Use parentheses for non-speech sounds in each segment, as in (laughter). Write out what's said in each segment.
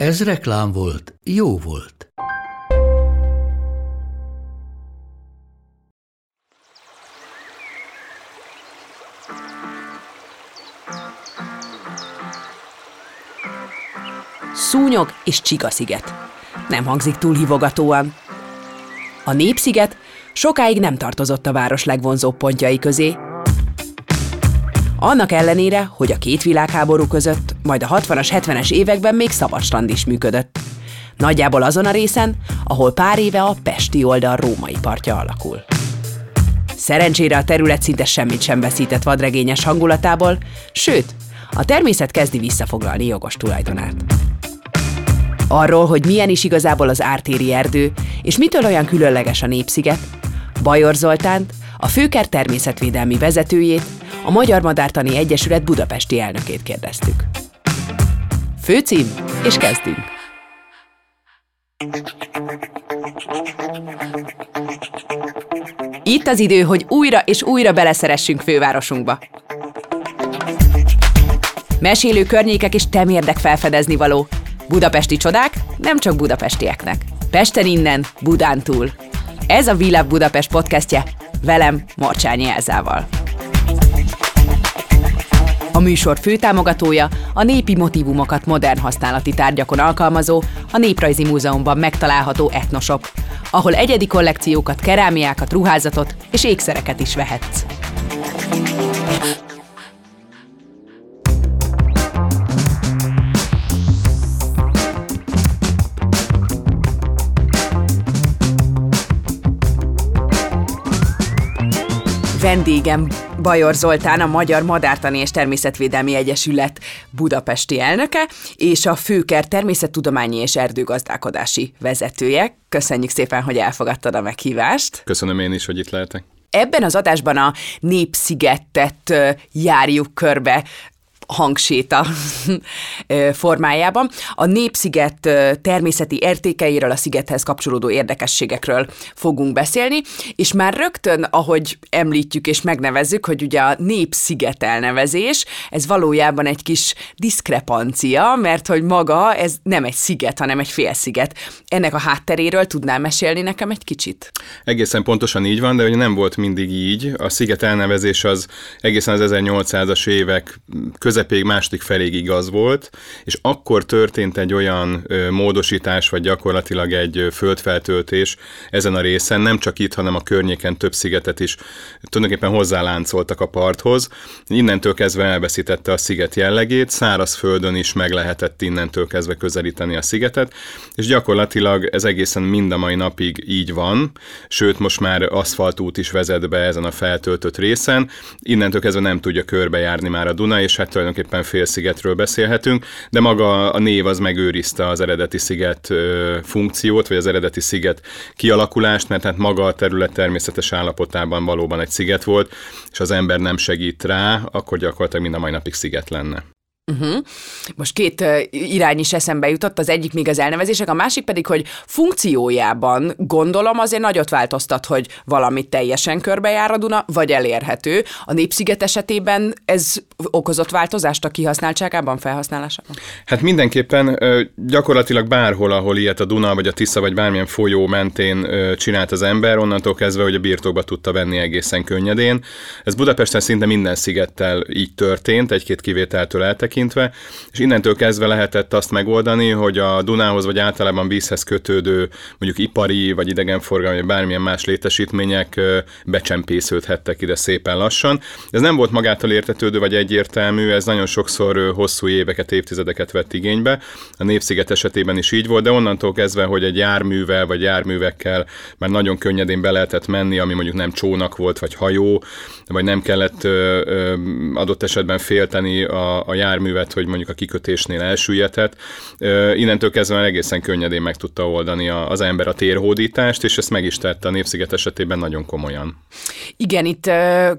Ez reklám volt, jó volt. Szúnyog és Csiga-sziget. Nem hangzik túl hívogatóan. A Népsziget sokáig nem tartozott a város legvonzóbb pontjai közé. Annak ellenére, hogy a két világháború között, majd a 60-as, 70-es években még szabadstrand is működött. Nagyjából azon a részen, ahol pár éve a Pesti oldal római partja alakul. Szerencsére a terület szinte semmit sem veszített vadregényes hangulatából, sőt, a természet kezdi visszafoglalni jogos tulajdonát. Arról, hogy milyen is igazából az ártéri erdő, és mitől olyan különleges a Népsziget, Bajor Zoltánt, a Főker természetvédelmi vezetőjét, a Magyar Madártani Egyesület budapesti elnökét kérdeztük. Főcím, és kezdünk! Itt az idő, hogy újra és újra beleszeressünk fővárosunkba. Mesélő környékek és temérdek felfedezni való. Budapesti csodák nem csak budapestieknek. Pesten innen, Budán túl. Ez a Villa Budapest podcastje, velem, Marcsányi Elzával. A műsor főtámogatója a népi motivumokat modern használati tárgyakon alkalmazó, a Néprajzi Múzeumban megtalálható Etnosop, ahol egyedi kollekciókat, kerámiákat, ruházatot és ékszereket is vehetsz. Vendégem Bajor Zoltán, a Magyar Madártani és Természetvédelmi Egyesület budapesti elnöke, és a Főker Természettudományi és Erdőgazdálkodási vezetője. Köszönjük szépen, hogy elfogadtad a meghívást. Köszönöm én is, hogy itt lehetek. Ebben az adásban a Népszigetet járjuk körbe hangséta (laughs) formájában. A Népsziget természeti értékeiről, a szigethez kapcsolódó érdekességekről fogunk beszélni, és már rögtön, ahogy említjük és megnevezzük, hogy ugye a Népsziget elnevezés, ez valójában egy kis diszkrepancia, mert hogy maga ez nem egy sziget, hanem egy félsziget. Ennek a hátteréről tudnál mesélni nekem egy kicsit? Egészen pontosan így van, de ugye nem volt mindig így. A sziget elnevezés az egészen az 1800-as évek közel közepéig, második feléig igaz volt, és akkor történt egy olyan módosítás, vagy gyakorlatilag egy földfeltöltés ezen a részen, nem csak itt, hanem a környéken több szigetet is tulajdonképpen hozzáláncoltak a parthoz. Innentől kezdve elveszítette a sziget jellegét, szárazföldön is meg lehetett innentől kezdve közelíteni a szigetet, és gyakorlatilag ez egészen mind a mai napig így van, sőt most már aszfaltút is vezet be ezen a feltöltött részen, innentől kezdve nem tudja körbejárni már a Duna, és hát tulajdonképpen félszigetről beszélhetünk, de maga a név az megőrizte az eredeti sziget funkciót, vagy az eredeti sziget kialakulást, mert hát maga a terület természetes állapotában valóban egy sziget volt, és az ember nem segít rá, akkor gyakorlatilag mind a mai napig sziget lenne. Uh-huh. Most két uh, irány is eszembe jutott, az egyik még az elnevezések, a másik pedig, hogy funkciójában gondolom azért nagyot változtat, hogy valamit teljesen körbejár a Duna, vagy elérhető. A Népsziget esetében ez okozott változást a kihasználtságában, felhasználásában? Hát mindenképpen gyakorlatilag bárhol, ahol ilyet a Duna, vagy a Tisza, vagy bármilyen folyó mentén csinált az ember, onnantól kezdve, hogy a birtokba tudta venni egészen könnyedén. Ez Budapesten szinte minden szigettel így történt, egy-két kivételtől eltekint tekintve, és innentől kezdve lehetett azt megoldani, hogy a Dunához vagy általában vízhez kötődő mondjuk ipari vagy idegenforgalmi vagy bármilyen más létesítmények becsempésződhettek ide szépen lassan. Ez nem volt magától értetődő, vagy egy egyértelmű, ez nagyon sokszor hosszú éveket, évtizedeket vett igénybe. A Népsziget esetében is így volt, de onnantól kezdve, hogy egy járművel vagy járművekkel már nagyon könnyedén be lehetett menni, ami mondjuk nem csónak volt, vagy hajó, vagy nem kellett ö, ö, adott esetben félteni a, a járművet, hogy mondjuk a kikötésnél elsüllyedhet. Ö, innentől kezdve egészen könnyedén meg tudta oldani a, az ember a térhódítást, és ezt meg is tette a Népsziget esetében nagyon komolyan. Igen, itt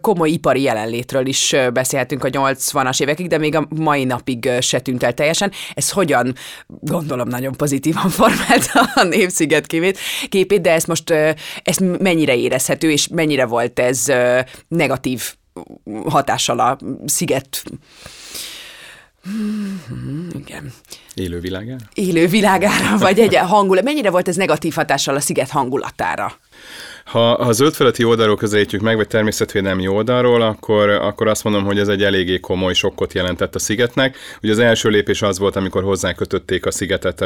komoly ipari jelenlétről is beszélhetünk a 80-as évekig, de még a mai napig se tűnt el teljesen. Ez hogyan, gondolom, nagyon pozitívan (laughs) formálta a Népsziget képét, képét de ezt most ezt mennyire érezhető, és mennyire volt ez negatív hatással a sziget igen. Élő világára? Élő világára, vagy egy hangulat. Mennyire volt ez negatív hatással a sziget hangulatára? Ha, ha zöldfeleti oldalról közelítjük meg, vagy természetvédelmi oldalról, akkor, akkor azt mondom, hogy ez egy eléggé komoly sokkot jelentett a szigetnek. Ugye az első lépés az volt, amikor hozzákötötték a szigetet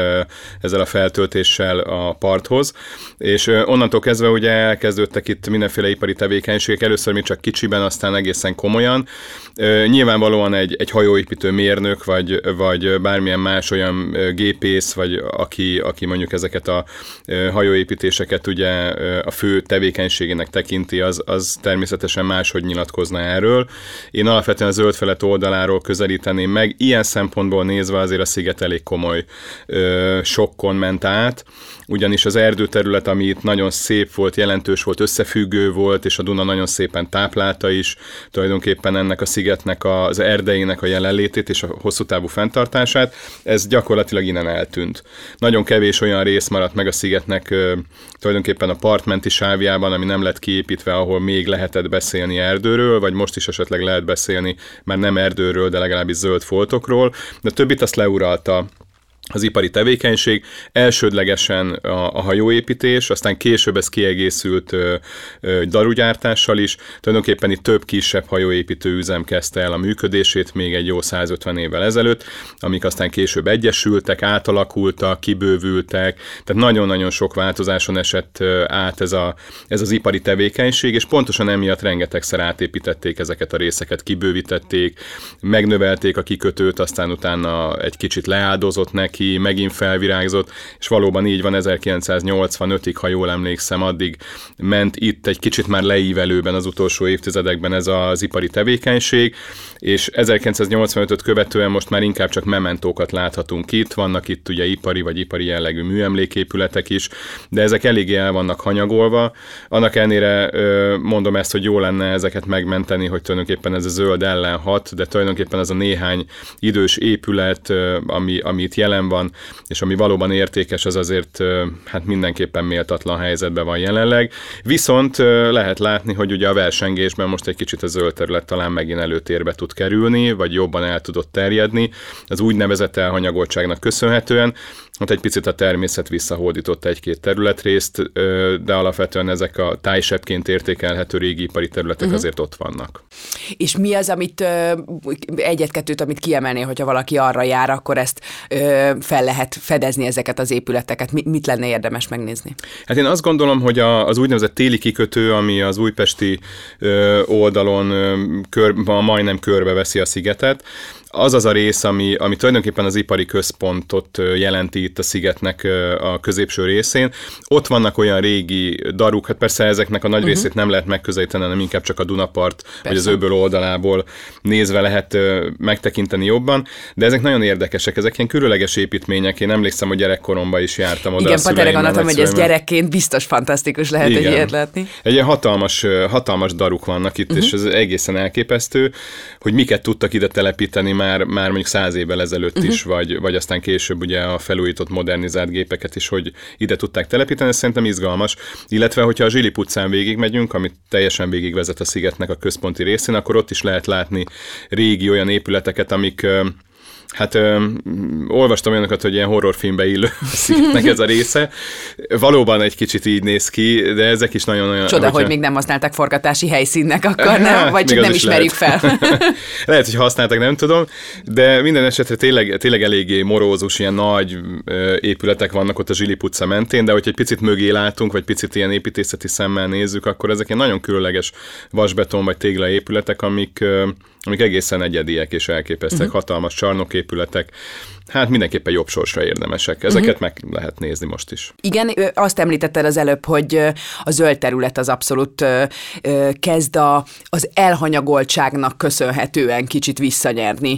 ezzel a feltöltéssel a parthoz, és onnantól kezdve ugye elkezdődtek itt mindenféle ipari tevékenységek, először még csak kicsiben, aztán egészen komolyan. Nyilvánvalóan egy, egy hajóépítő mérnök, vagy, vagy bármilyen más olyan gépész, vagy aki, aki mondjuk ezeket a hajóépítéseket ugye a fő tevékenységének tekinti, az, az természetesen máshogy nyilatkozna erről. Én alapvetően a zöld felet oldaláról közelíteném meg. Ilyen szempontból nézve azért a sziget elég komoly ö, sokkon ment át ugyanis az erdőterület, ami itt nagyon szép volt, jelentős volt, összefüggő volt, és a Duna nagyon szépen táplálta is tulajdonképpen ennek a szigetnek az erdeinek a jelenlétét és a hosszú távú fenntartását, ez gyakorlatilag innen eltűnt. Nagyon kevés olyan rész maradt meg a szigetnek tulajdonképpen a partmenti sávjában, ami nem lett kiépítve, ahol még lehetett beszélni erdőről, vagy most is esetleg lehet beszélni már nem erdőről, de legalábbis zöld foltokról, de többit azt leuralta az ipari tevékenység, elsődlegesen a, a hajóépítés, aztán később ez kiegészült ö, ö, darugyártással is. Tulajdonképpen itt több kisebb hajóépítő üzem kezdte el a működését még egy jó 150 évvel ezelőtt, amik aztán később egyesültek, átalakultak, kibővültek, tehát nagyon-nagyon sok változáson esett át ez, a, ez az ipari tevékenység, és pontosan emiatt rengetegszer átépítették ezeket a részeket, kibővítették, megnövelték a kikötőt, aztán utána egy kicsit leáldozott neki, neki, megint felvirágzott, és valóban így van 1985-ig, ha jól emlékszem, addig ment itt egy kicsit már leívelőben az utolsó évtizedekben ez az ipari tevékenység, és 1985-öt követően most már inkább csak mementókat láthatunk itt, vannak itt ugye ipari vagy ipari jellegű műemléképületek is, de ezek eléggé el vannak hanyagolva. Annak ellenére mondom ezt, hogy jó lenne ezeket megmenteni, hogy tulajdonképpen ez a zöld ellen hat, de tulajdonképpen az a néhány idős épület, ami, ami itt jelen jelen van, és ami valóban értékes, az azért hát mindenképpen méltatlan helyzetben van jelenleg. Viszont lehet látni, hogy ugye a versengésben most egy kicsit a zöld terület talán megint előtérbe tud kerülni, vagy jobban el tudott terjedni, az úgynevezett elhanyagoltságnak köszönhetően. Ott egy picit a természet visszahódított egy-két területrészt, de alapvetően ezek a tájsebként értékelhető régi ipari területek uh-huh. azért ott vannak. És mi az, amit egyet-kettőt, amit kiemelnél, hogyha valaki arra jár, akkor ezt fel lehet fedezni ezeket az épületeket? Mit lenne érdemes megnézni? Hát én azt gondolom, hogy az úgynevezett téli kikötő, ami az újpesti oldalon kör, majdnem körbeveszi a szigetet, az az a rész, ami, ami tulajdonképpen az ipari központot jelenti itt a szigetnek a középső részén. Ott vannak olyan régi daruk, hát persze ezeknek a nagy uh-huh. részét nem lehet megközelíteni, hanem inkább csak a Dunapart, persze. vagy az öböl oldalából nézve lehet megtekinteni jobban, de ezek nagyon érdekesek, ezek ilyen különleges építmények. Én emlékszem, hogy gyerekkoromban is jártam oda. Igen, Patere gondoltam, hogy ez gyerekként biztos fantasztikus lehet Igen. egy ilyet látni. Egy ilyen hatalmas, hatalmas daruk vannak itt, uh-huh. és ez egészen elképesztő, hogy miket tudtak ide telepíteni már, már mondjuk száz évvel ezelőtt uh-huh. is, vagy, vagy aztán később ugye a felújított, modernizált gépeket is, hogy ide tudták telepíteni, ez szerintem izgalmas. Illetve, hogyha a Zsilip utcán végigmegyünk, amit teljesen végigvezet a szigetnek a központi részén, akkor ott is lehet látni régi olyan épületeket, amik Hát ö, olvastam olyanokat, hogy ilyen horrorfilmbe illő szigetnek ez a része. Valóban egy kicsit így néz ki, de ezek is nagyon-nagyon... Csoda, hogyha... hogy még nem használták forgatási helyszínnek, akkor nem, (laughs) vagy csak nem ismerjük lehet. fel. (laughs) lehet, hogy használtak, nem tudom, de minden esetre tényleg, tényleg eléggé morózus, ilyen nagy ö, épületek vannak ott a Zsilip utca mentén, de hogy egy picit mögé látunk, vagy picit ilyen építészeti szemmel nézzük, akkor ezek ilyen nagyon különleges vasbeton vagy tégla épületek, amik ö, amik egészen egyediek és elképesztek, uh-huh. hatalmas csarnoképületek, hát mindenképpen jobb sorsra érdemesek. Ezeket uh-huh. meg lehet nézni most is. Igen, azt említetted az előbb, hogy a zöld terület az abszolút kezd a, az elhanyagoltságnak köszönhetően kicsit visszanyerni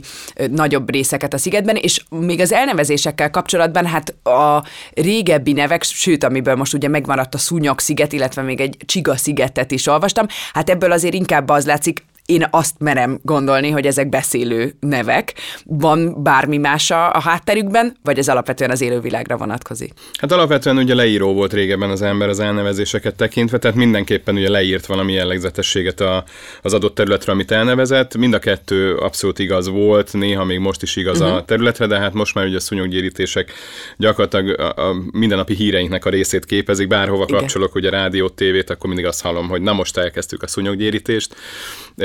nagyobb részeket a szigetben, és még az elnevezésekkel kapcsolatban hát a régebbi nevek, sőt, amiből most ugye megmaradt a Szúnyog sziget, illetve még egy Csiga szigetet is olvastam, hát ebből azért inkább az látszik, én azt merem gondolni, hogy ezek beszélő nevek. Van bármi más a hátterükben, vagy ez alapvetően az élővilágra vonatkozik? Hát alapvetően ugye leíró volt régebben az ember az elnevezéseket tekintve, tehát mindenképpen ugye leírt valami jellegzetességet a, az adott területre, amit elnevezett. Mind a kettő abszolút igaz volt, néha még most is igaz uh-huh. a mhm. területre, de hát most már ugye a szúnyoggyérítések gyakorlatilag a, a mindennapi híreinknek a részét képezik. Bárhova Igen. kapcsolok ugye rádiót, tévét, akkor mindig azt hallom, hogy na most elkezdtük a szúnyoggyérítést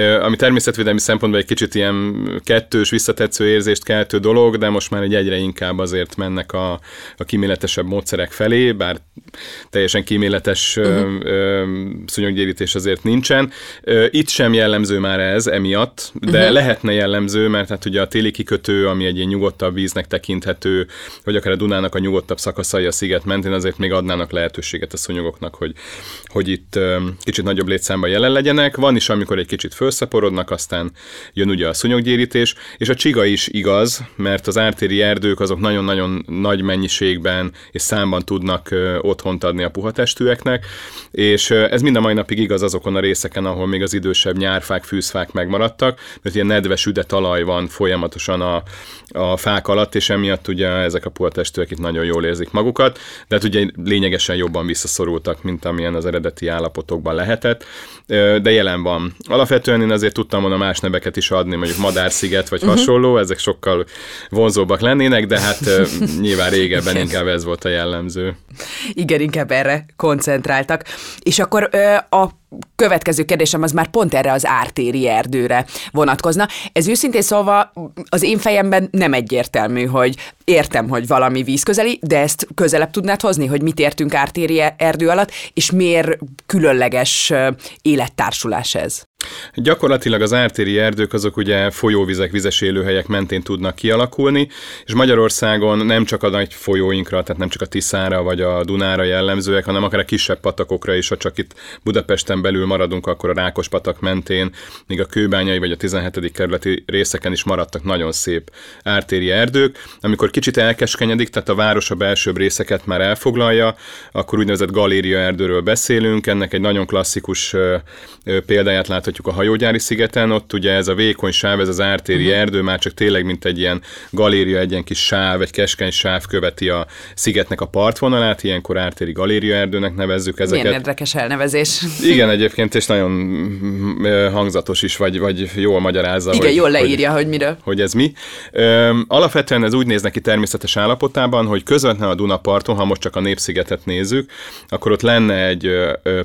ami természetvédelmi szempontból egy kicsit ilyen kettős, visszatetsző érzést keltő dolog, de most már egy egyre inkább azért mennek a, a kíméletesebb módszerek felé, bár teljesen kíméletes uh-huh. szúnyoggyérítés azért nincsen. Itt sem jellemző már ez emiatt, de uh-huh. lehetne jellemző, mert hát ugye a téli kikötő, ami egy ilyen nyugodtabb víznek tekinthető, vagy akár a Dunának a nyugodtabb szakaszai a sziget mentén, azért még adnának lehetőséget a szúnyogoknak, hogy, hogy itt kicsit nagyobb létszámban jelen legyenek. Van is, amikor egy kicsit felszaporodnak, aztán jön ugye a szúnyoggyérítés, és a csiga is igaz, mert az ártéri erdők azok nagyon-nagyon nagy mennyiségben és számban tudnak otthont adni a puhatestűeknek, és ez mind a mai napig igaz azokon a részeken, ahol még az idősebb nyárfák, fűzfák megmaradtak, mert ilyen nedves üde talaj van folyamatosan a, a fák alatt, és emiatt ugye ezek a puhatestűek itt nagyon jól érzik magukat, de hát ugye lényegesen jobban visszaszorultak, mint amilyen az eredeti állapotokban lehetett, de jelen van. Alapvetően én azért tudtam volna más neveket is adni, mondjuk Madársziget vagy uh-huh. hasonló, ezek sokkal vonzóbbak lennének, de hát nyilván régebben inkább ez volt a jellemző. Igen, inkább erre koncentráltak. És akkor a következő kérdésem az már pont erre az ártéri erdőre vonatkozna. Ez őszintén szólva az én fejemben nem egyértelmű, hogy értem, hogy valami vízközeli, de ezt közelebb tudnád hozni, hogy mit értünk ártéri erdő alatt, és miért különleges élettársulás ez? Gyakorlatilag az ártéri erdők azok ugye folyóvizek, vizes élőhelyek mentén tudnak kialakulni, és Magyarországon nem csak a nagy folyóinkra, tehát nem csak a Tiszára vagy a Dunára jellemzőek, hanem akár a kisebb patakokra is, ha csak itt Budapesten belül maradunk, akkor a Rákos patak mentén, míg a kőbányai vagy a 17. kerületi részeken is maradtak nagyon szép ártéri erdők. Amikor kicsit elkeskenyedik, tehát a város a belsőbb részeket már elfoglalja, akkor úgynevezett galéria erdőről beszélünk, ennek egy nagyon klasszikus példáját láthatjuk láthatjuk a hajógyári szigeten, ott ugye ez a vékony sáv, ez az ártéri uh-huh. erdő már csak tényleg mint egy ilyen galéria, egy ilyen kis sáv, egy keskeny sáv követi a szigetnek a partvonalát, ilyenkor ártéri galéria erdőnek nevezzük ezeket. Milyen érdekes elnevezés. Igen, egyébként, és nagyon hangzatos is, vagy, vagy jól magyarázza. Igen, hogy, jól leírja, hogy, hogy miről. Hogy ez mi. alapvetően ez úgy néz neki természetes állapotában, hogy közvetlenül a Dunaparton, ha most csak a Népszigetet nézzük, akkor ott lenne egy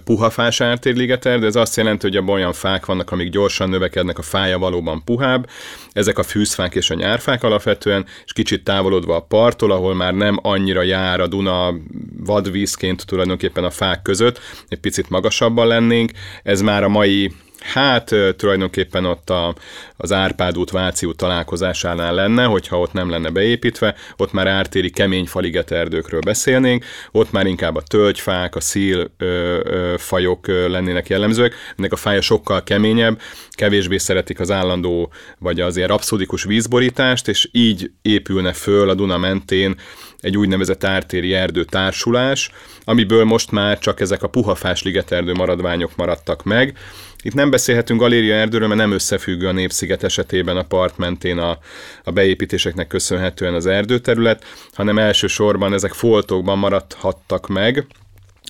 puhafás ártérligeter, de ez azt jelenti, hogy a olyan fák fák vannak, amik gyorsan növekednek, a fája valóban puhább, ezek a fűzfák és a nyárfák alapvetően, és kicsit távolodva a parttól, ahol már nem annyira jár a Duna vadvízként tulajdonképpen a fák között, egy picit magasabban lennénk, ez már a mai Hát tulajdonképpen ott a, az Árpád út, Váci út találkozásánál lenne, hogyha ott nem lenne beépítve, ott már ártéri kemény faliget erdőkről beszélnénk, ott már inkább a tölgyfák, a szíl ö, ö, fajok ö, lennének jellemzőek, ennek a fája sokkal keményebb, kevésbé szeretik az állandó, vagy az ilyen rapszódikus vízborítást, és így épülne föl a Duna mentén egy úgynevezett ártéri erdő társulás, amiből most már csak ezek a puhafás ligeterdő maradványok maradtak meg, itt nem beszélhetünk galéria erdőről, mert nem összefüggő a Népsziget esetében a part mentén a, a beépítéseknek köszönhetően az erdőterület, hanem elsősorban ezek foltokban maradhattak meg,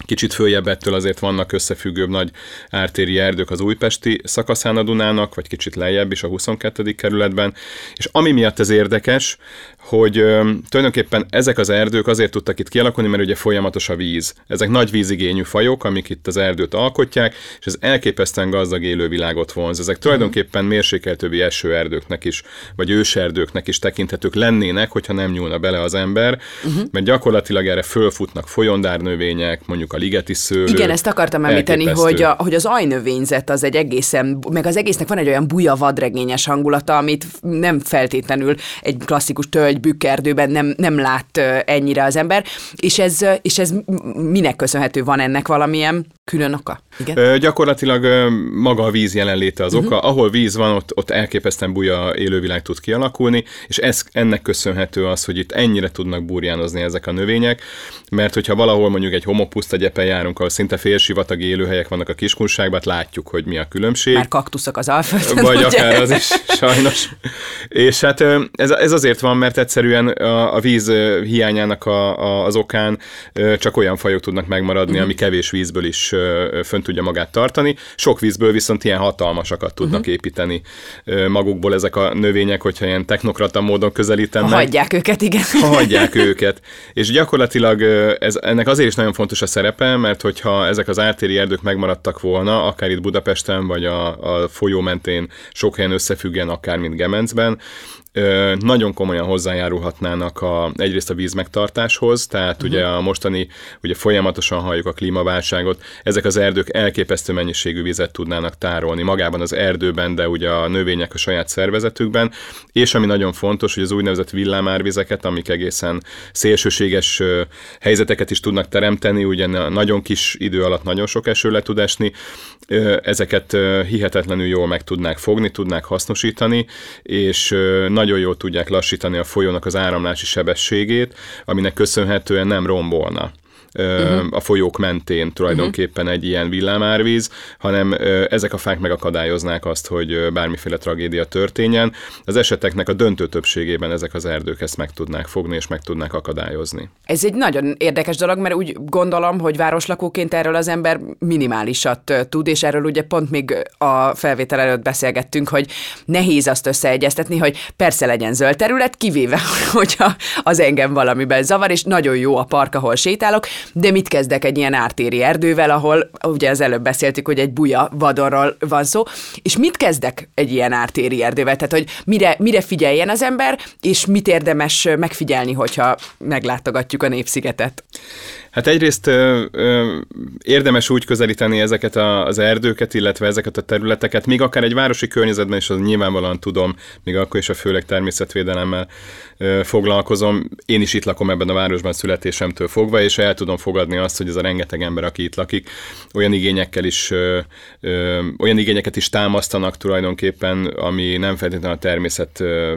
Kicsit följebb ettől azért vannak összefüggőbb nagy ártéri erdők az újpesti szakaszán a Dunának, vagy kicsit lejjebb is a 22. kerületben. És ami miatt ez érdekes, hogy ö, tulajdonképpen ezek az erdők azért tudtak itt kialakulni, mert ugye folyamatos a víz. Ezek nagy vízigényű fajok, amik itt az erdőt alkotják, és ez elképesztően gazdag élővilágot vonz. Ezek tulajdonképpen mérsékeltővi esőerdőknek is, vagy őserdőknek is tekinthetők lennének, hogyha nem nyúlna bele az ember, uh-huh. mert gyakorlatilag erre fölfutnak folyondárnövények, mondjuk a ligeti szőlő. Igen, ezt akartam említeni, hogy, a, hogy az ajnövényzet az egy egészen, meg az egésznek van egy olyan buja vadregényes hangulata, amit nem feltétlenül egy klasszikus tölgybükkerdőben nem, nem lát ennyire az ember, és ez, és ez minek köszönhető? Van ennek valamilyen külön oka? Igen? Ö, gyakorlatilag ö, maga a víz jelenléte az uh-huh. oka. Ahol víz van, ott, ott elképesztően buja élővilág tud kialakulni, és ez, ennek köszönhető az, hogy itt ennyire tudnak burjánozni ezek a növények, mert hogyha valahol mondjuk egy homopuszta gyepen járunk, ahol szinte félsivatagi élőhelyek vannak a kiskunságban, hát látjuk, hogy mi a különbség. Már kaktuszok az alföldön. Vagy ugye? akár az is, sajnos. És hát ez, ez azért van, mert egyszerűen a, a víz hiányának a, a, az okán csak olyan fajok tudnak megmaradni, uh-huh. ami kevés vízből is fönn tudja magát tartani. Sok vízből viszont ilyen hatalmasakat tudnak uh-huh. építeni magukból ezek a növények, hogyha ilyen technokrata módon közelítem ha meg. hagyják őket, igen. Ha hagyják őket. És gyakorlatilag ez, ennek azért is nagyon fontos a szerepe, mert hogyha ezek az ártéri erdők megmaradtak volna, akár itt Budapesten, vagy a, a folyó mentén sok helyen összefüggően, akár mint Gemencben, nagyon komolyan hozzájárulhatnának a, egyrészt a víz megtartáshoz, tehát uh-huh. ugye a mostani, ugye folyamatosan halljuk a klímaválságot, ezek az erdők elképesztő mennyiségű vizet tudnának tárolni magában az erdőben, de ugye a növények a saját szervezetükben, és ami nagyon fontos, hogy az úgynevezett villámárvizeket, amik egészen szélsőséges helyzeteket is tudnak teremteni, ugye nagyon kis idő alatt nagyon sok eső le tud esni, ezeket hihetetlenül jól meg tudnák fogni, tudnák hasznosítani, és nagyon nagyon jól tudják lassítani a folyónak az áramlási sebességét, aminek köszönhetően nem rombolna uh-huh. a folyók mentén tulajdonképpen uh-huh. egy ilyen villámárvíz, hanem ezek a fák megakadályoznák azt, hogy bármiféle tragédia történjen. Az eseteknek a döntő többségében ezek az erdők ezt meg tudnák fogni és meg tudnák akadályozni. Ez egy nagyon érdekes dolog, mert úgy gondolom, hogy városlakóként erről az ember minimálisat tud, és erről ugye pont még a felvétel előtt beszélgettünk, hogy nehéz azt összeegyeztetni, hogy persze legyen zöld terület, kivéve, (laughs) hogyha az engem valamiben zavar, és nagyon jó a park, ahol sétálok, de mit kezdek egy ilyen ártéri erdővel, ahol ugye az előbb beszéltük, hogy egy buja vadonról van szó, és mit kezdek egy ilyen ártéri erdővel? Tehát, hogy mire, mire figyeljen az ember, és mit érdemes megfigyelni, hogyha meglátogatjuk a Népszigetet? Hát egyrészt ö, ö, érdemes úgy közelíteni ezeket a, az erdőket, illetve ezeket a területeket, még akár egy városi környezetben is, az nyilvánvalóan tudom, még akkor is a főleg természetvédelemmel ö, foglalkozom. Én is itt lakom ebben a városban születésemtől fogva, és el tudom fogadni azt, hogy ez a rengeteg ember, aki itt lakik, olyan igényekkel is, ö, ö, olyan igényeket is támasztanak tulajdonképpen, ami nem feltétlenül a természet ö,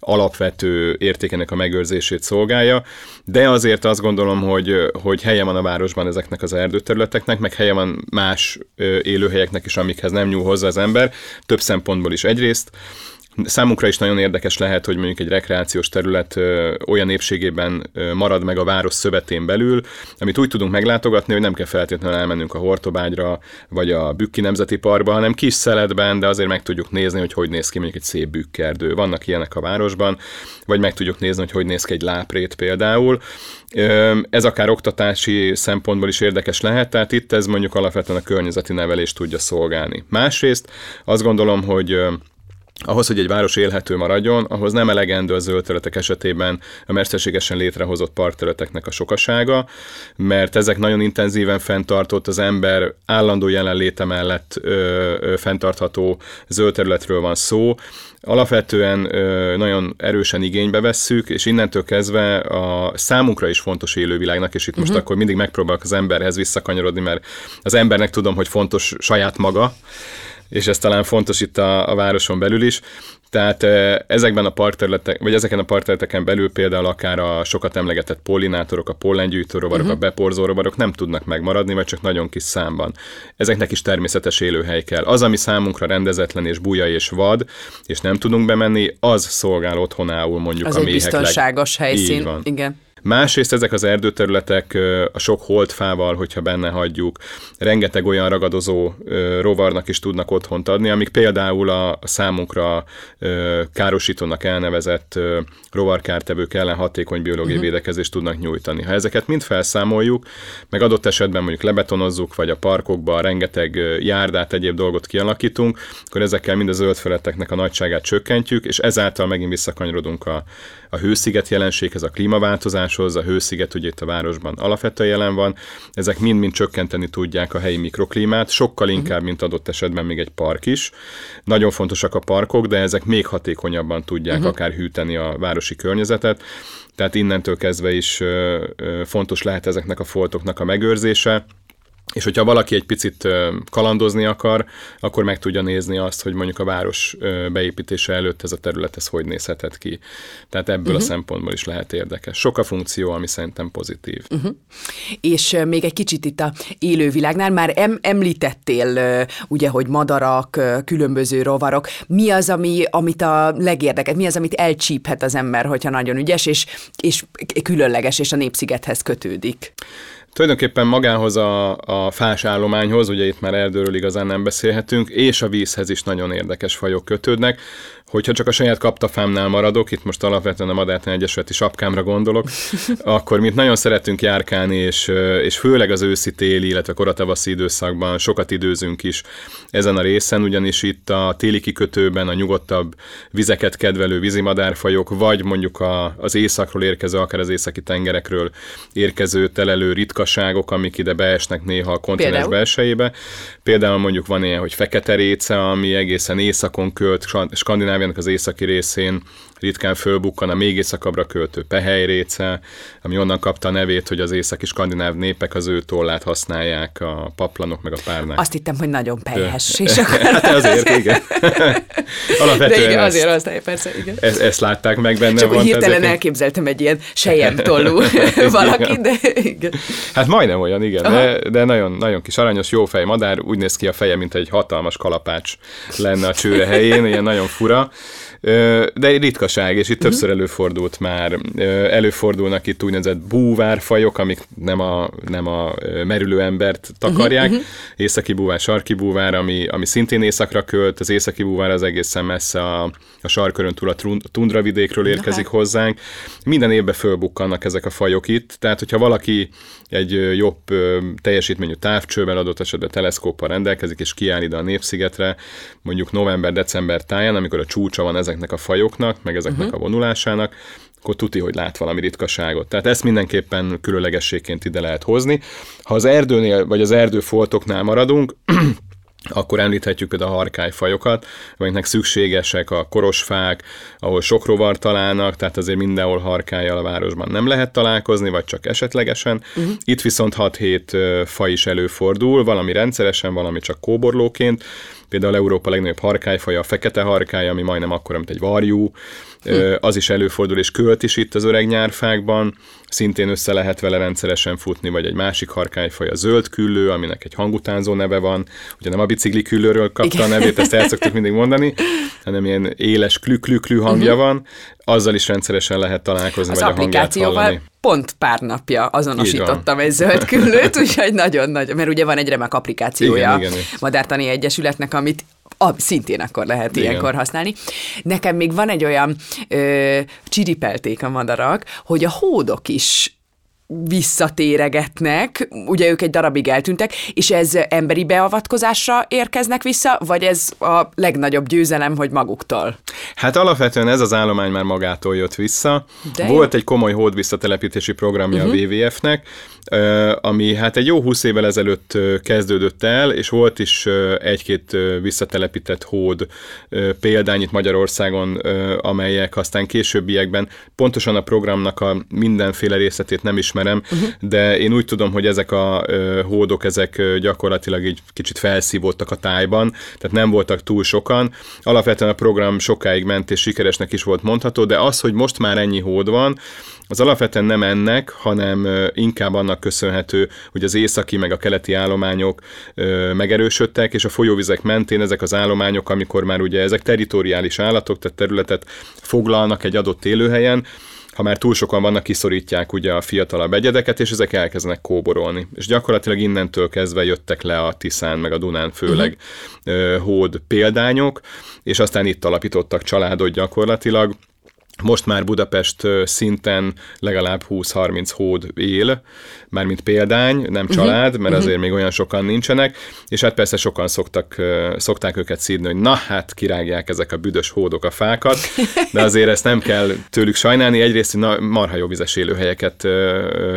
alapvető értékenek a megőrzését szolgálja, de azért azt gondolom, hogy, hogy hogy helye van a városban ezeknek az erdőterületeknek, meg helye van más élőhelyeknek is, amikhez nem nyúl hozzá az ember, több szempontból is egyrészt. Számunkra is nagyon érdekes lehet, hogy mondjuk egy rekreációs terület olyan népségében ö, marad meg a város szövetén belül, amit úgy tudunk meglátogatni, hogy nem kell feltétlenül elmennünk a Hortobágyra, vagy a Bükki Nemzeti Parkba, hanem kis szeletben, de azért meg tudjuk nézni, hogy hogy néz ki mondjuk egy szép bükkerdő. Vannak ilyenek a városban, vagy meg tudjuk nézni, hogy hogy néz ki egy láprét például. Ez akár oktatási szempontból is érdekes lehet, tehát itt ez mondjuk alapvetően a környezeti nevelést tudja szolgálni. Másrészt azt gondolom, hogy ahhoz, hogy egy város élhető maradjon, ahhoz nem elegendő a zöld területek esetében a mesterségesen létrehozott parkterületeknek a sokasága, mert ezek nagyon intenzíven fenntartott, az ember állandó jelenléte mellett ö, ö, fenntartható zöld területről van szó, alapvetően ö, nagyon erősen igénybe vesszük, és innentől kezdve a számunkra is fontos élővilágnak, és itt uh-huh. most mhm. akkor mindig megpróbálok az emberhez visszakanyarodni, mert az embernek tudom, hogy fontos saját maga, és ez talán fontos itt a, a városon belül is. Tehát ezekben a parkterületek, vagy ezeken a parkterületeken belül például akár a sokat emlegetett pollinátorok, a pollengyűjtő rovarok, uh-huh. a beporzó rovarok nem tudnak megmaradni, vagy csak nagyon kis számban. Ezeknek is természetes élőhely kell. Az, ami számunkra rendezetlen és buja és vad, és nem tudunk bemenni, az szolgál otthonául mondjuk az a méhek. Az egy biztonságos helyszín. Igen. Másrészt ezek az erdőterületek a sok holdfával, hogyha benne hagyjuk, rengeteg olyan ragadozó rovarnak is tudnak otthont adni, amik például a számunkra károsítónak elnevezett rovarkártevők ellen hatékony biológiai uh-huh. védekezést tudnak nyújtani. Ha ezeket mind felszámoljuk, meg adott esetben mondjuk lebetonozzuk, vagy a parkokban rengeteg járdát, egyéb dolgot kialakítunk, akkor ezekkel mind a zöld a nagyságát csökkentjük, és ezáltal megint visszakanyarodunk a, a hősziget jelenséghez, a klímaváltozás egymáshoz, a hősziget ugye itt a városban alapvetően jelen van, ezek mind-mind csökkenteni tudják a helyi mikroklímát, sokkal mhm. inkább, mint adott esetben még egy park is. Nagyon fontosak a parkok, de ezek még hatékonyabban tudják uh-huh. akár hűteni a városi környezetet, tehát innentől kezdve is fontos lehet ezeknek a foltoknak a megőrzése. És hogyha valaki egy picit kalandozni akar, akkor meg tudja nézni azt, hogy mondjuk a város beépítése előtt ez a terület ez hogy nézhetett ki. Tehát ebből uh-huh. a mhm. szempontból is lehet érdekes. Sok a funkció, ami szerintem pozitív. Uh-huh. És még egy kicsit itt a élővilágnál már em- említettél ugye, hogy madarak, különböző rovarok. Mi az, ami, amit a legérdekes, mi az, amit elcsíphet az ember, hogyha nagyon ügyes, és, és különleges, és a Népszigethez kötődik? Tulajdonképpen magához a, a fás állományhoz, ugye itt már erdőről igazán nem beszélhetünk, és a vízhez is nagyon érdekes fajok kötődnek. Hogyha csak a saját kaptafámnál maradok, itt most alapvetően a Madártán Egyesületi sapkámra gondolok, (laughs) akkor mint nagyon szeretünk járkálni, és, és főleg az őszi-téli, illetve koratavaszi időszakban sokat időzünk is ezen a részen, ugyanis itt a téli kikötőben a nyugodtabb vizeket kedvelő vízimadárfajok, vagy mondjuk a, az északról érkező, akár az északi tengerekről érkező telelő ritkaságok, amik ide beesnek néha a kontinens belsejébe. Például mondjuk van ilyen, hogy fekete réce, ami egészen északon költ, skandináv Skandináviának az északi részén ritkán fölbukkan a még északabbra költő réce, ami onnan kapta a nevét, hogy az északi skandináv népek az ő tollát használják, a paplanok meg a párnák. Azt hittem, hogy nagyon pelyhes. (laughs) És akkor hát azért, igen. (laughs) Alapvetően De igen, azért ezt, persze, igen. Ezt, ezt látták meg benne. Csak hogy hirtelen ezek... elképzeltem egy ilyen sejem tollú (laughs) valaki, de igen. Hát majdnem olyan, igen, de, de nagyon, nagyon kis aranyos, jó fej madár, úgy néz ki a feje, mint egy hatalmas kalapács lenne a csőre helyén, ilyen nagyon fura. De egy ritkaság, és itt uh-huh. többször előfordult már. Előfordulnak itt úgynevezett búvárfajok, amik nem a, nem a merülő embert takarják. Uh-huh. Északi búvár, sarki búvár, ami, ami szintén északra költ. Az északi búvár az egészen messze a, a sarkörön túl a tundravidékről érkezik uh-huh. hozzánk. Minden évben fölbukkannak ezek a fajok itt, tehát hogyha valaki egy jobb teljesítményű távcsővel, adott esetben teleszkóppal rendelkezik, és kiáll ide a Népszigetre, mondjuk november-december táján, amikor a csúcsa van ezeknek a fajoknak, meg ezeknek uh-huh. a vonulásának, akkor tuti, hogy lát valami ritkaságot. Tehát ezt mindenképpen különlegességként ide lehet hozni. Ha az erdőnél, vagy az erdőfoltoknál maradunk, (clears throat) akkor említhetjük a harkályfajokat, amiknek szükségesek a korosfák, ahol sok rovar találnak, tehát azért mindenhol harkályjal a városban nem lehet találkozni, vagy csak esetlegesen. Uh-huh. Itt viszont 6-7 faj is előfordul, valami rendszeresen, valami csak kóborlóként. Például Európa legnagyobb harkályfaja a fekete harkály, ami majdnem akkora, mint egy varjú, hm. az is előfordul, és költ is itt az öreg nyárfákban, szintén össze lehet vele rendszeresen futni, vagy egy másik harkályfaj a zöld küllő, aminek egy hangutánzó neve van, ugye nem a bicikli küllőről kapta Igen. a nevét, ezt el szoktuk mindig mondani, hanem ilyen éles klü-klü-klü hangja uh-huh. van, azzal is rendszeresen lehet találkozni, az vagy a hangját hallani. pont pár napja azonosítottam egy zöld küllőt, (laughs) úgyhogy nagyon nagy, mert ugye van egy remek applikációja igen, igen, Madártani Egyesületnek, amit a, szintén akkor lehet Igen. ilyenkor használni. Nekem még van egy olyan ö, csiripelték a madarak, hogy a hódok is visszatéregetnek, ugye ők egy darabig eltűntek, és ez emberi beavatkozásra érkeznek vissza, vagy ez a legnagyobb győzelem, hogy maguktól? Hát alapvetően ez az állomány már magától jött vissza. De Volt egy komoly hód visszatelepítési programja uh-huh. a mhm. WWF-nek, ami hát egy jó húsz évvel ezelőtt kezdődött el, és volt is egy-két visszatelepített hód példány itt Magyarországon, amelyek aztán későbbiekben pontosan a programnak a mindenféle részletét nem ismerem, uh-huh. de én úgy tudom, hogy ezek a hódok, ezek gyakorlatilag így kicsit felszívódtak a tájban, tehát nem voltak túl sokan. Alapvetően a program sokáig ment, és sikeresnek is volt mondható, de az, hogy most már ennyi hód van, az alapvetően nem ennek, hanem inkább annak köszönhető, hogy az északi meg a keleti állományok megerősödtek, és a folyóvizek mentén ezek az állományok, amikor már ugye ezek teritoriális állatok, tehát területet foglalnak egy adott élőhelyen, ha már túl sokan vannak, kiszorítják ugye a fiatalabb egyedeket, és ezek elkezdenek kóborolni. És gyakorlatilag innentől kezdve jöttek le a Tiszán, meg a Dunán főleg uh-huh. hód példányok, és aztán itt alapítottak családot gyakorlatilag, most már Budapest szinten legalább 20-30 hód él, mármint példány, nem mhm. család, mert azért még olyan sokan nincsenek, és hát persze sokan szoktak, szokták őket szídni, hogy na hát kirágják ezek a büdös hódok a fákat, de azért ezt nem kell tőlük sajnálni, egyrészt na, marha jó vizes élőhelyeket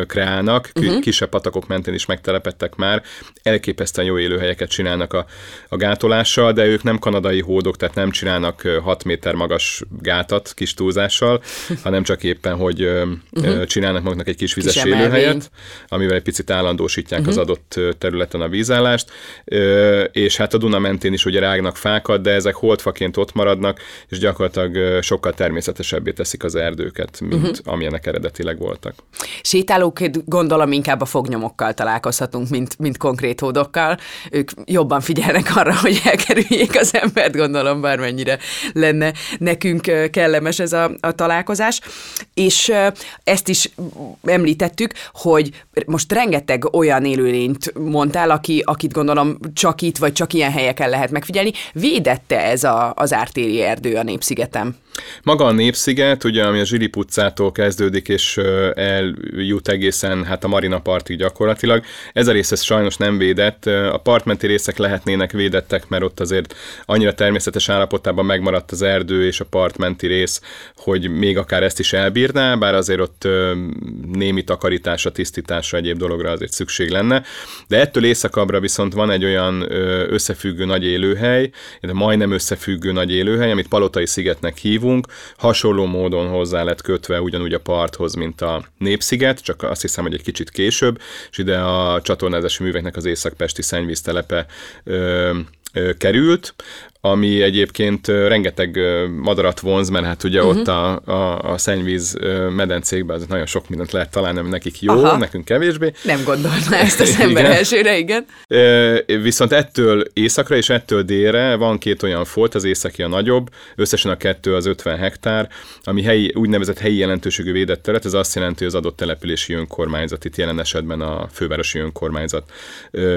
kreálnak, uh-huh. kisebb patakok mentén is megtelepettek már, elképesztően jó élőhelyeket csinálnak a, a gátolással, de ők nem kanadai hódok, tehát nem csinálnak 6 méter magas gátat kis túlzással, hanem csak éppen, hogy uh-huh. csinálnak magnak egy kis vizes kis élőhelyet, amivel egy picit állandósítják uh-huh. az adott területen a vízállást, és hát a Duna mentén is ugye rágnak fákat, de ezek holdfaként ott maradnak, és gyakorlatilag sokkal természetesebbé teszik az erdőket, mint uh-huh. amilyenek eredetileg voltak. Sétálók gondolom inkább a fognyomokkal találkozhatunk, mint, mint konkrét hódokkal. Ők jobban figyelnek arra, (laughs) hogy elkerüljék az embert, gondolom bármennyire lenne nekünk kellemes ez a, a találkozás. És ezt is említettük, hogy most rengeteg olyan élőlényt mondtál, aki, akit gondolom csak itt, vagy csak ilyen helyeken lehet megfigyelni. Védette ez a, az ártéri erdő a Népszigetem? Maga a Népsziget, ugye, ami a Zsili utcától kezdődik, és eljut egészen hát a Marina partig gyakorlatilag. Ez a rész ez sajnos nem védett. A partmenti részek lehetnének védettek, mert ott azért annyira természetes állapotában megmaradt az erdő és a partmenti rész, hogy még akár ezt is elbírná, bár azért ott némi takarítása, tisztítása, egyéb dologra azért szükség lenne. De ettől északabbra viszont van egy olyan összefüggő nagy élőhely, de majdnem összefüggő nagy élőhely, amit Palotai szigetnek hív, hívunk, hasonló módon hozzá lett kötve ugyanúgy a parthoz, mint a Népsziget, csak azt hiszem, hogy egy kicsit később, és ide a csatornázási műveknek az északpesti szennyvíztelepe került ami egyébként rengeteg madarat vonz, mert hát ugye uh-huh. ott a, a, a szennyvíz medencékben az nagyon sok mindent lehet találni, ami nekik jó, Aha. nekünk kevésbé. Nem gondolná ezt az ember igen. elsőre, igen. Viszont ettől északra és ettől délre van két olyan folt, az északi a nagyobb, összesen a kettő az 50 hektár, ami helyi, úgynevezett helyi jelentőségű védett terület, ez azt jelenti, hogy az adott települési önkormányzat, itt jelen esetben a fővárosi önkormányzat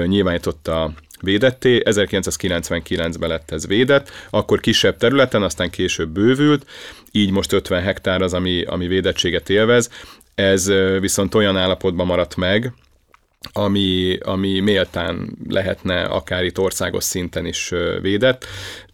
nyilvánította védetté, 1999-ben lett ez védett, akkor kisebb területen, aztán később bővült, így most 50 hektár az, ami, ami védettséget élvez, ez viszont olyan állapotban maradt meg, ami, ami méltán lehetne akár itt országos szinten is védett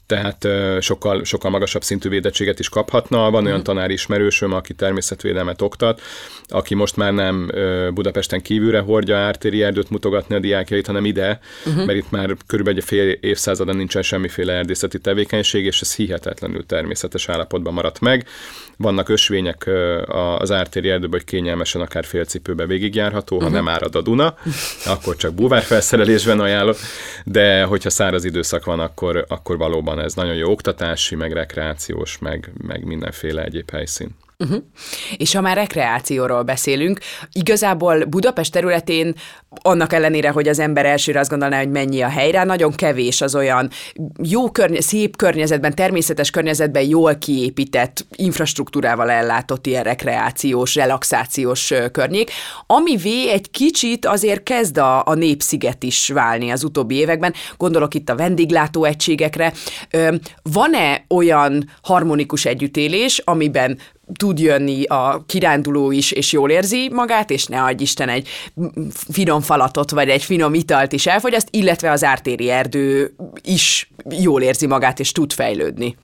tehát sokkal, sokkal magasabb szintű védettséget is kaphatna. Van olyan mhm. tanár ismerősöm, aki természetvédelmet oktat, aki most már nem Budapesten kívülre hordja ártéri erdőt mutogatni a diákjait, hanem ide, uh-huh. mert itt már körülbelül egy fél évszázada nincsen semmiféle erdészeti tevékenység, és ez hihetetlenül természetes állapotban maradt meg. Vannak ösvények az ártéri erdőben, hogy kényelmesen akár félcipőbe végigjárható, uh-huh. ha mhm. nem árad a Duna, akkor csak búvárfelszerelésben ajánlok, de hogyha száraz időszak van, akkor, akkor valóban ez nagyon jó oktatási, meg rekreációs, meg, meg mindenféle egyéb helyszín. Uh-huh. És ha már rekreációról beszélünk, igazából Budapest területén annak ellenére, hogy az ember elsőre azt gondolná, hogy mennyi a helyre, nagyon kevés az olyan jó környe, szép környezetben, természetes környezetben jól kiépített, infrastruktúrával ellátott ilyen rekreációs, relaxációs környék, amivé egy kicsit azért kezd a, a népsziget is válni az utóbbi években. Gondolok itt a vendéglátó egységekre. Van-e olyan harmonikus együttélés, amiben tud jönni a kiránduló is, és jól érzi magát, és ne adj Isten egy finom falatot, vagy egy finom italt is elfogyaszt, illetve az ártéri erdő is jól érzi magát, és tud fejlődni.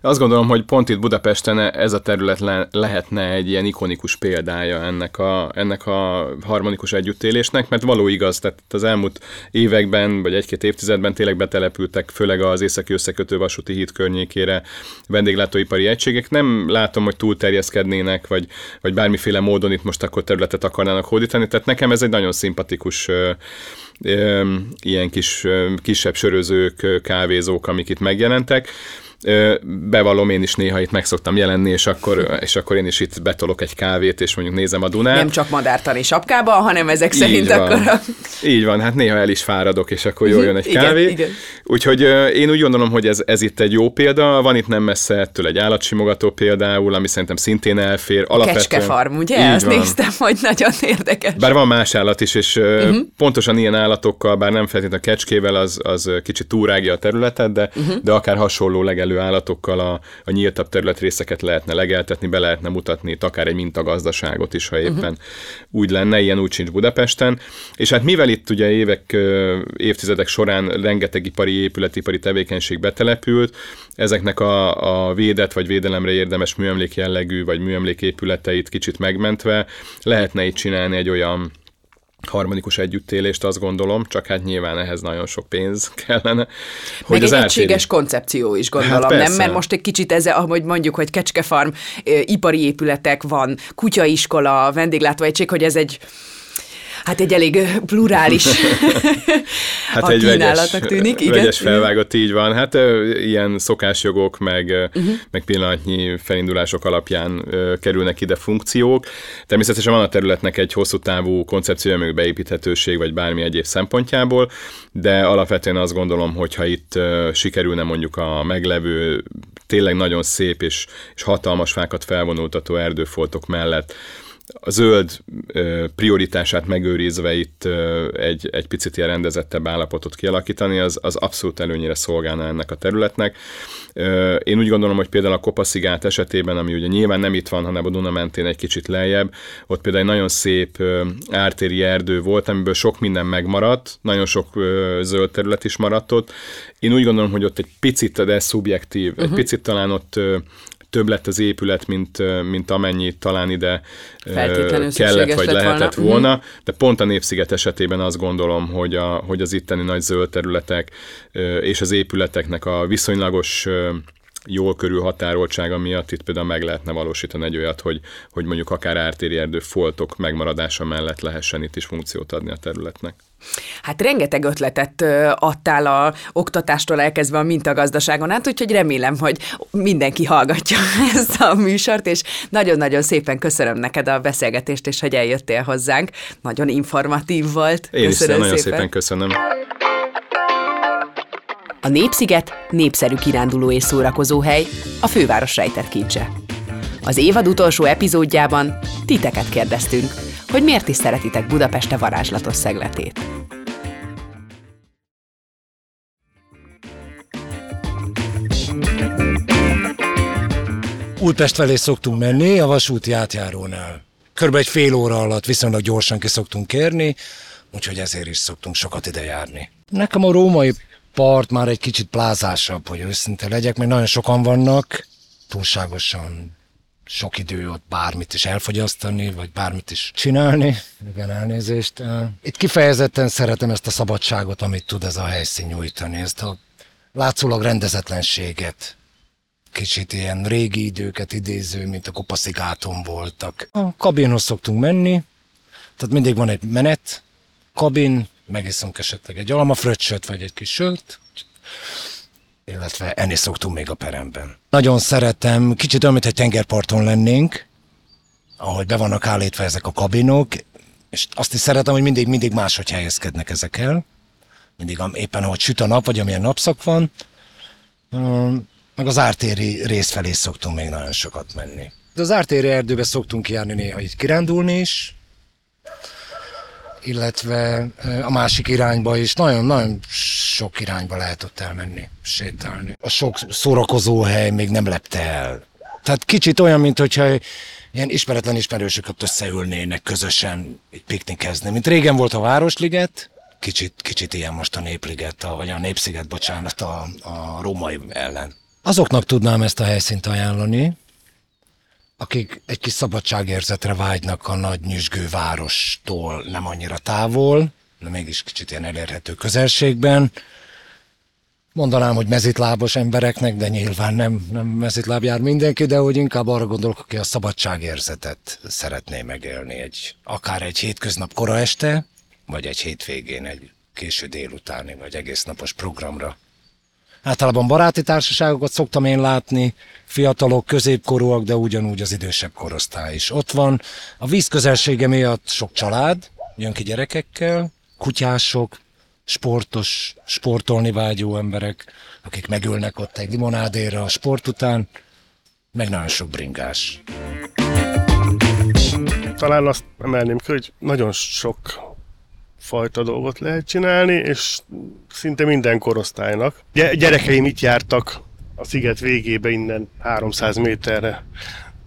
Azt gondolom, hogy pont itt Budapesten ez a terület le, lehetne egy ilyen ikonikus példája ennek a, ennek a harmonikus együttélésnek, mert való igaz, tehát az elmúlt években, vagy egy-két évtizedben tényleg betelepültek, főleg az északi összekötő vasúti híd környékére vendéglátóipari egységek. Nem látom, hogy túlterjeszkednének, vagy, vagy bármiféle módon itt most akkor területet akarnának hódítani, tehát nekem ez egy nagyon szimpatikus ilyen kis, kisebb sörözők, kávézók, amik itt megjelentek bevallom, én is néha itt meg szoktam jelenni, és akkor, és akkor én is itt betolok egy kávét, és mondjuk nézem a Dunát. Nem csak madártani sapkába, hanem ezek Így szerint van. akkor... A... Így van, hát néha el is fáradok, és akkor jól jön egy igen, kávé. Igen. Úgyhogy én úgy gondolom, hogy ez, ez itt egy jó példa, van itt nem messze ettől egy állatsimogató például, ami szerintem szintén elfér. Alapvetően... Kecskefarm, ugye? Azt van. néztem, hogy nagyon érdekes. Bár van más állat is, és uh-huh. pontosan ilyen állatokkal, bár nem feltétlenül a kecskével, az, az kicsit túrágja a területet, de, uh-huh. de akár hasonló legelő élő állatokkal a, a nyíltabb területrészeket lehetne legeltetni, be lehetne mutatni itt akár egy mintagazdaságot is, ha éppen uh-huh. úgy lenne, ilyen úgy sincs Budapesten. És hát mivel itt ugye évek, évtizedek során rengeteg ipari épület, ipari tevékenység betelepült, ezeknek a, a védett vagy védelemre érdemes műemlék jellegű vagy műemlék épületeit kicsit megmentve lehetne itt csinálni egy olyan harmonikus együttélést, azt gondolom, csak hát nyilván ehhez nagyon sok pénz (laughs) kellene. Hogy Meg az egy egységes átséri... koncepció is gondolom, hát nem? Mert most egy kicsit ez, ahogy mondjuk, hogy Kecskefarm, ipari épületek van, kutyaiskola, vendéglátóegység, hogy ez egy Hát egy elég plurális (laughs) (laughs) hát a egy vegyes, tűnik. Igen. Vegyes felvágott, így van. Hát ilyen szokásjogok, meg, uh-huh. meg pillanatnyi felindulások alapján kerülnek ide funkciók. Természetesen van a területnek egy hosszú távú koncepciója, meg beépíthetőség, vagy bármi egyéb szempontjából, de alapvetően azt gondolom, hogyha itt sikerülne mondjuk a meglevő, tényleg nagyon szép és, és hatalmas fákat felvonultató erdőfoltok mellett a zöld prioritását megőrizve itt egy, egy picit ilyen rendezettebb állapotot kialakítani, az, az abszolút előnyére szolgálna ennek a területnek. Én úgy gondolom, hogy például a Kopaszigát esetében, ami ugye nyilván nem itt van, hanem a Duna mentén egy kicsit lejjebb, ott például egy nagyon szép ártéri erdő volt, amiből sok minden megmaradt, nagyon sok zöld terület is maradt ott. Én úgy gondolom, hogy ott egy picit, de ez szubjektív, uh-huh. egy mhm. picit talán ott több lett az épület, mint, mint amennyi talán ide kellett vagy lehetett volna. volna, mhm. de pont a Népsziget esetében azt gondolom, hogy, a, hogy az itteni nagy zöld területek és az épületeknek a viszonylagos jól határoltsága miatt itt például meg lehetne valósítani egy olyat, hogy, hogy mondjuk akár ártéri erdő foltok megmaradása mellett lehessen itt is funkciót adni a területnek. Hát rengeteg ötletet adtál a oktatástól elkezdve a mintagazdaságon át, úgyhogy remélem, hogy mindenki hallgatja (laughs) ezt a műsort, és nagyon-nagyon szépen köszönöm neked a beszélgetést, és hogy eljöttél hozzánk. Nagyon informatív volt. Én köszönöm is nagyon szépen. szépen köszönöm. A Népsziget népszerű kiránduló és szórakozó hely, a főváros rejtett kincse. Az évad utolsó epizódjában titeket kérdeztünk, hogy miért is szeretitek Budapeste varázslatos szegletét. Útpest felé szoktunk menni, a vasúti átjárónál. Körülbelül egy fél óra alatt viszonylag gyorsan ki szoktunk kérni, úgyhogy ezért is szoktunk sokat ide járni. Nekem a római part már egy kicsit plázásabb, hogy őszinte legyek, mert nagyon sokan vannak, túlságosan sok idő ott bármit is elfogyasztani, vagy bármit is csinálni. Igen, elnézést. Itt kifejezetten szeretem ezt a szabadságot, amit tud ez a helyszín nyújtani, ezt a látszólag rendezetlenséget, kicsit ilyen régi időket idéző, mint a kopaszigáton voltak. A kabinhoz szoktunk menni, tehát mindig van egy menet, kabin, megiszunk esetleg egy almafröccsöt, vagy egy kis sört, illetve enni szoktunk még a peremben. Nagyon szeretem, kicsit olyan, mint egy tengerparton lennénk, ahogy be vannak állítva ezek a kabinok, és azt is szeretem, hogy mindig, mindig máshogy helyezkednek ezek el. Mindig éppen ahogy süt a nap, vagy amilyen napszak van. Meg az ártéri rész felé szoktunk még nagyon sokat menni. De az ártéri erdőbe szoktunk járni néha így kirándulni is, illetve a másik irányba is. Nagyon-nagyon sok irányba lehet ott elmenni, sétálni. A sok szórakozó hely még nem lepte el. Tehát kicsit olyan, mint hogyha ilyen ismeretlen ismerősök ott összeülnének közösen egy piknikezni. Mint régen volt a Városliget, kicsit, kicsit ilyen most a Népliget, a, vagy a Népsziget, bocsánat, a, a római ellen. Azoknak tudnám ezt a helyszínt ajánlani, akik egy kis szabadságérzetre vágynak a nagy nyüzsgő várostól nem annyira távol, de mégis kicsit ilyen elérhető közelségben. Mondanám, hogy mezitlábos embereknek, de nyilván nem, nem mezitláb jár mindenki, de hogy inkább arra gondolok, aki a szabadságérzetet szeretné megélni. Egy, akár egy hétköznap kora este, vagy egy hétvégén, egy késő délutáni, vagy egész napos programra Általában baráti társaságokat szoktam én látni, fiatalok, középkorúak, de ugyanúgy az idősebb korosztály is ott van. A víz közelsége miatt sok család jön ki gyerekekkel, kutyások, sportos, sportolni vágyó emberek, akik megülnek ott egy limonádéra a sport után, meg nagyon sok bringás. Talán azt emelném ki, hogy nagyon sok fajta dolgot lehet csinálni, és szinte minden korosztálynak. Gyerekeim itt jártak a sziget végébe innen 300 méterre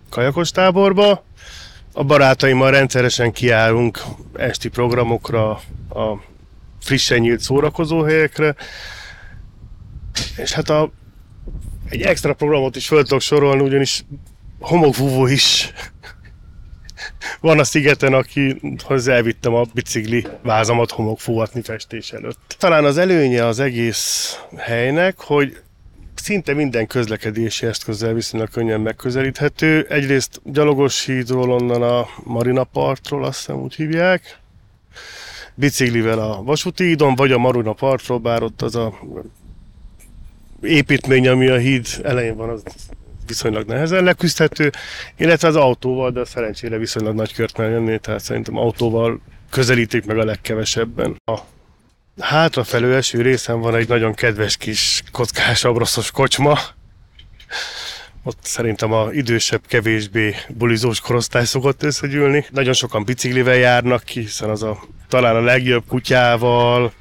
kajakos táborba. A barátaimmal rendszeresen kiállunk esti programokra, a frissen nyílt szórakozóhelyekre, és hát a, egy extra programot is föl tudok sorolni, ugyanis homokfúvó is van a szigeten, akihoz elvittem a bicikli vázamat homokfúvatni festés előtt. Talán az előnye az egész helynek, hogy szinte minden közlekedési eszközzel viszonylag könnyen megközelíthető. Egyrészt gyalogos hídról, onnan a Marina partról, azt hiszem úgy hívják, biciklivel a vasúti hídon, vagy a Marina partról, bár ott az a építmény, ami a híd elején van, az viszonylag nehezen leküzdhető, illetve az autóval, de szerencsére viszonylag nagy kört jönni, tehát szerintem autóval közelítik meg a legkevesebben. A hátrafelő eső részen van egy nagyon kedves kis kockás abroszos kocsma, ott szerintem a idősebb, kevésbé bulizós korosztály szokott összegyűlni. Nagyon sokan biciklivel járnak ki, hiszen az a talán a legjobb kutyával,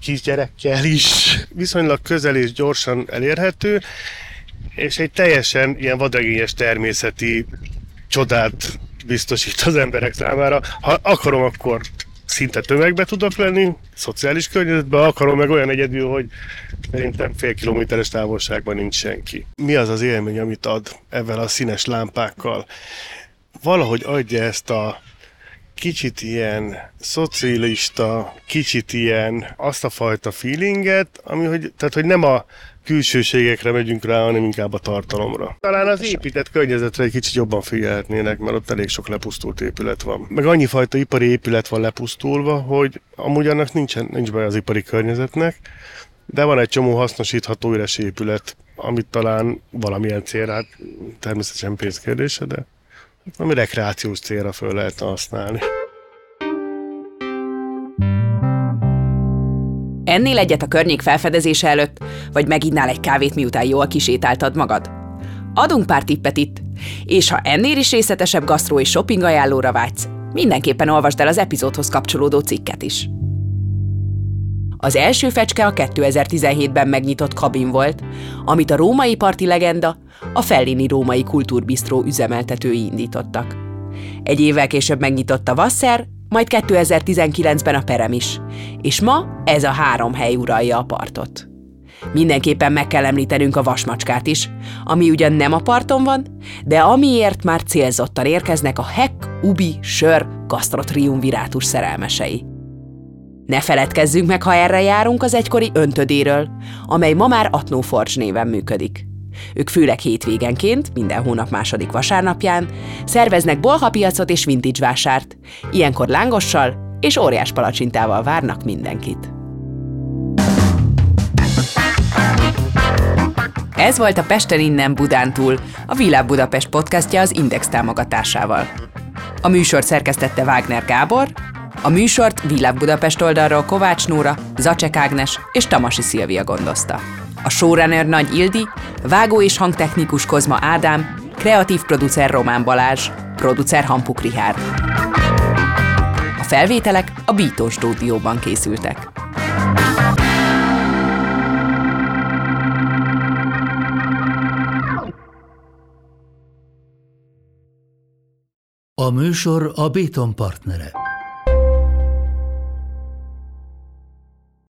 kisgyerekkel is viszonylag közel és gyorsan elérhető, és egy teljesen ilyen vadegényes természeti csodát biztosít az emberek számára. Ha akarom, akkor szinte tömegbe tudok lenni, szociális környezetben, akarom meg olyan egyedül, hogy szerintem fél kilométeres távolságban nincs senki. Mi az az élmény, amit ad ezzel a színes lámpákkal? Valahogy adja ezt a kicsit ilyen szocialista, kicsit ilyen azt a fajta feelinget, ami hogy, tehát, hogy nem a külsőségekre megyünk rá, hanem inkább a tartalomra. Talán az épített környezetre egy kicsit jobban figyelhetnének, mert ott elég sok lepusztult épület van. Meg annyi fajta ipari épület van lepusztulva, hogy amúgy annak nincsen, nincs baj az ipari környezetnek, de van egy csomó hasznosítható üres épület, amit talán valamilyen célra, hát természetesen pénzkérdése, de ami rekreációs célra föl lehetne használni. Ennél egyet a környék felfedezése előtt, vagy meginnál egy kávét, miután jól kisétáltad magad? Adunk pár tippet itt, és ha ennél is részletesebb gasztró és shopping ajánlóra vágysz, mindenképpen olvasd el az epizódhoz kapcsolódó cikket is. Az első fecske a 2017-ben megnyitott kabin volt, amit a római parti legenda, a Fellini Római Kultúrbisztró üzemeltetői indítottak. Egy évvel később megnyitott a Vasszer, majd 2019-ben a Perem is, és ma ez a három hely uralja a partot. Mindenképpen meg kell említenünk a vasmacskát is, ami ugyan nem a parton van, de amiért már célzottan érkeznek a Heck, Ubi, Sör, Gastrotriumvirátus szerelmesei. Ne feledkezzünk meg, ha erre járunk az egykori öntödéről, amely ma már Atnóforge néven működik. Ők főleg hétvégenként, minden hónap második vasárnapján szerveznek bolhapiacot és vintage vásárt, ilyenkor lángossal és óriás palacsintával várnak mindenkit. Ez volt a Pesten innen Budán túl, a Világ Budapest podcastja az Index támogatásával. A műsor szerkesztette Wagner Gábor, a műsort Világ Budapest oldalról Kovács Nóra, Zacek Ágnes és Tamasi Szilvia gondozta. A showrunner Nagy Ildi, vágó és hangtechnikus Kozma Ádám, kreatív producer Román Balázs, producer Hampuk Rihárd. A felvételek a Bító stúdióban készültek. A műsor a Béton partnere.